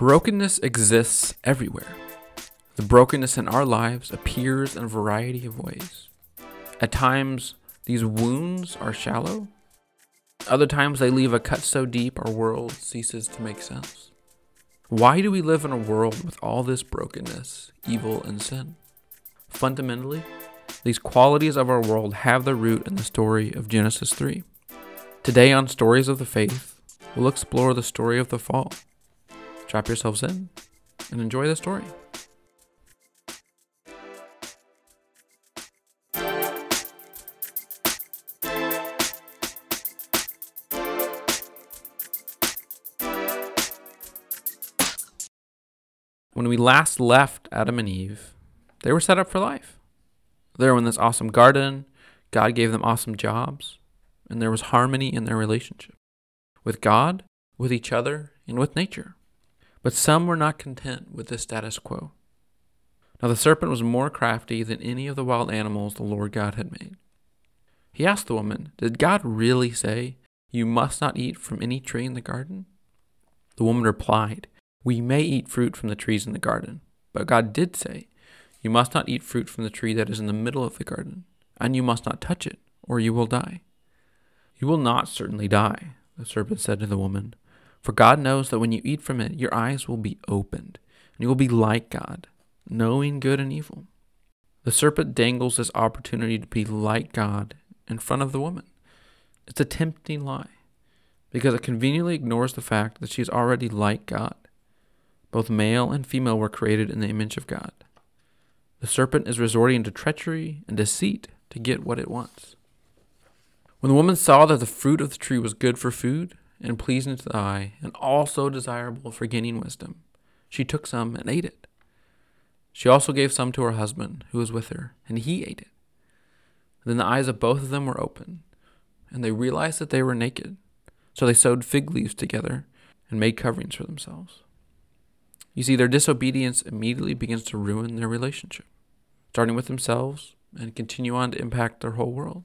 Brokenness exists everywhere. The brokenness in our lives appears in a variety of ways. At times, these wounds are shallow. Other times, they leave a cut so deep our world ceases to make sense. Why do we live in a world with all this brokenness, evil, and sin? Fundamentally, these qualities of our world have their root in the story of Genesis 3. Today, on Stories of the Faith, we'll explore the story of the fall strap yourselves in and enjoy the story. When we last left Adam and Eve, they were set up for life. They were in this awesome garden. God gave them awesome jobs, and there was harmony in their relationship with God, with each other, and with nature. But some were not content with the status quo. Now the serpent was more crafty than any of the wild animals the Lord God had made. He asked the woman, Did God really say, You must not eat from any tree in the garden? The woman replied, We may eat fruit from the trees in the garden, but God did say, You must not eat fruit from the tree that is in the middle of the garden, and you must not touch it, or you will die. You will not certainly die, the serpent said to the woman. For God knows that when you eat from it, your eyes will be opened, and you will be like God, knowing good and evil. The serpent dangles this opportunity to be like God in front of the woman. It's a tempting lie, because it conveniently ignores the fact that she is already like God. Both male and female were created in the image of God. The serpent is resorting to treachery and deceit to get what it wants. When the woman saw that the fruit of the tree was good for food and pleasing to the eye, and also desirable for gaining wisdom. She took some and ate it. She also gave some to her husband, who was with her, and he ate it. Then the eyes of both of them were open, and they realized that they were naked. So they sewed fig leaves together and made coverings for themselves. You see, their disobedience immediately begins to ruin their relationship, starting with themselves and continue on to impact their whole world.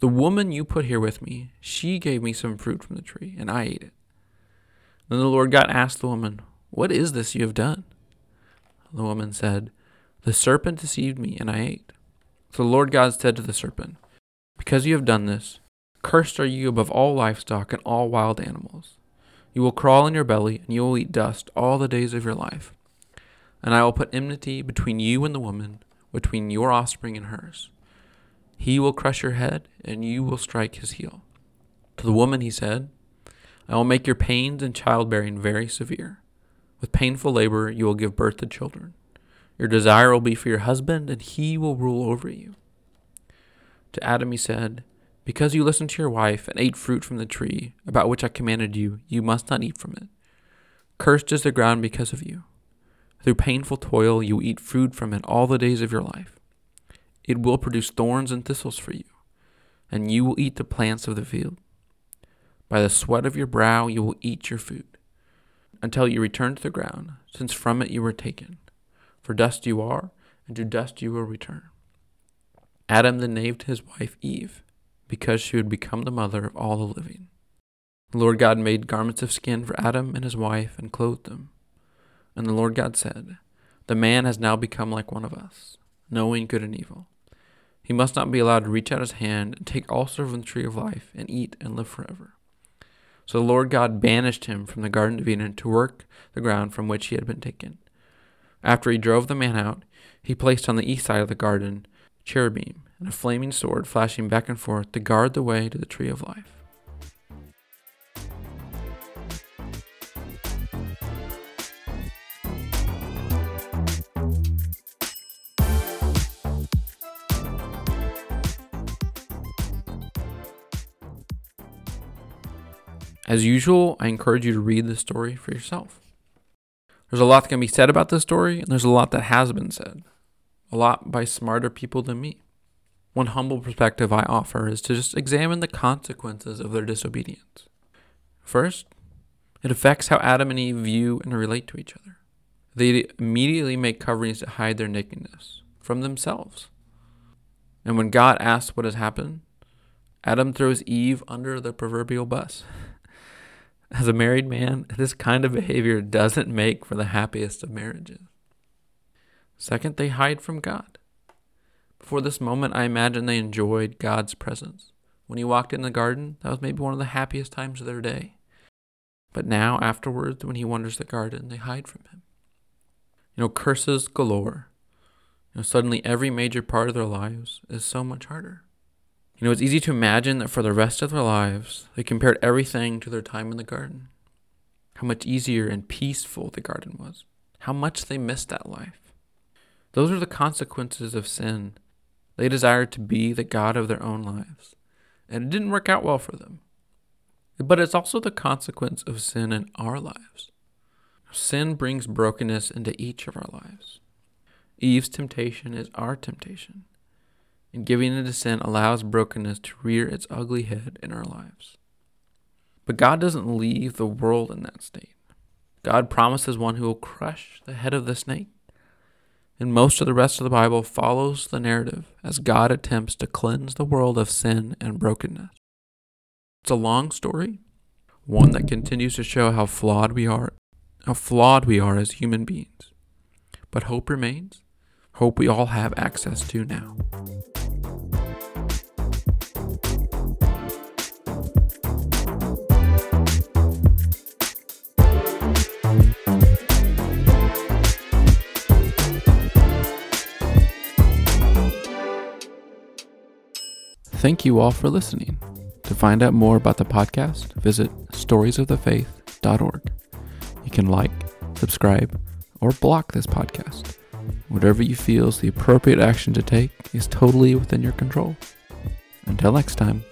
the woman you put here with me, she gave me some fruit from the tree, and I ate it. Then the Lord God asked the woman, What is this you have done? The woman said, The serpent deceived me, and I ate. So the Lord God said to the serpent, Because you have done this, cursed are you above all livestock and all wild animals. You will crawl in your belly, and you will eat dust all the days of your life. And I will put enmity between you and the woman, between your offspring and hers. He will crush your head, and you will strike his heel. To the woman he said, I will make your pains in childbearing very severe. With painful labor you will give birth to children. Your desire will be for your husband, and he will rule over you. To Adam he said, Because you listened to your wife and ate fruit from the tree about which I commanded you, you must not eat from it. Cursed is the ground because of you. Through painful toil you eat food from it all the days of your life. It will produce thorns and thistles for you, and you will eat the plants of the field. By the sweat of your brow you will eat your food, until you return to the ground, since from it you were taken. For dust you are, and to dust you will return. Adam then named his wife Eve, because she would become the mother of all the living. The Lord God made garments of skin for Adam and his wife and clothed them. And the Lord God said, The man has now become like one of us, knowing good and evil. He must not be allowed to reach out his hand and take also from the tree of life and eat and live forever. So the Lord God banished him from the Garden of Eden to work the ground from which he had been taken. After he drove the man out, he placed on the east side of the garden cherubim and a flaming sword flashing back and forth to guard the way to the tree of life. As usual, I encourage you to read the story for yourself. There's a lot that can be said about this story, and there's a lot that has been said. A lot by smarter people than me. One humble perspective I offer is to just examine the consequences of their disobedience. First, it affects how Adam and Eve view and relate to each other. They immediately make coverings to hide their nakedness from themselves. And when God asks what has happened, Adam throws Eve under the proverbial bus. As a married man, this kind of behavior doesn't make for the happiest of marriages. Second, they hide from God. Before this moment, I imagine they enjoyed God's presence. When he walked in the garden, that was maybe one of the happiest times of their day. But now, afterwards, when he wanders the garden, they hide from him. You know, curses galore. You know, suddenly every major part of their lives is so much harder. You know, it's easy to imagine that for the rest of their lives, they compared everything to their time in the garden. How much easier and peaceful the garden was. How much they missed that life. Those are the consequences of sin. They desired to be the God of their own lives, and it didn't work out well for them. But it's also the consequence of sin in our lives. Sin brings brokenness into each of our lives. Eve's temptation is our temptation and giving into sin allows brokenness to rear its ugly head in our lives. But God doesn't leave the world in that state. God promises one who will crush the head of the snake. And most of the rest of the Bible follows the narrative as God attempts to cleanse the world of sin and brokenness. It's a long story, one that continues to show how flawed we are, how flawed we are as human beings. But hope remains, hope we all have access to now. Thank you all for listening. To find out more about the podcast, visit storiesofthefaith.org. You can like, subscribe, or block this podcast. Whatever you feel is the appropriate action to take is totally within your control. Until next time.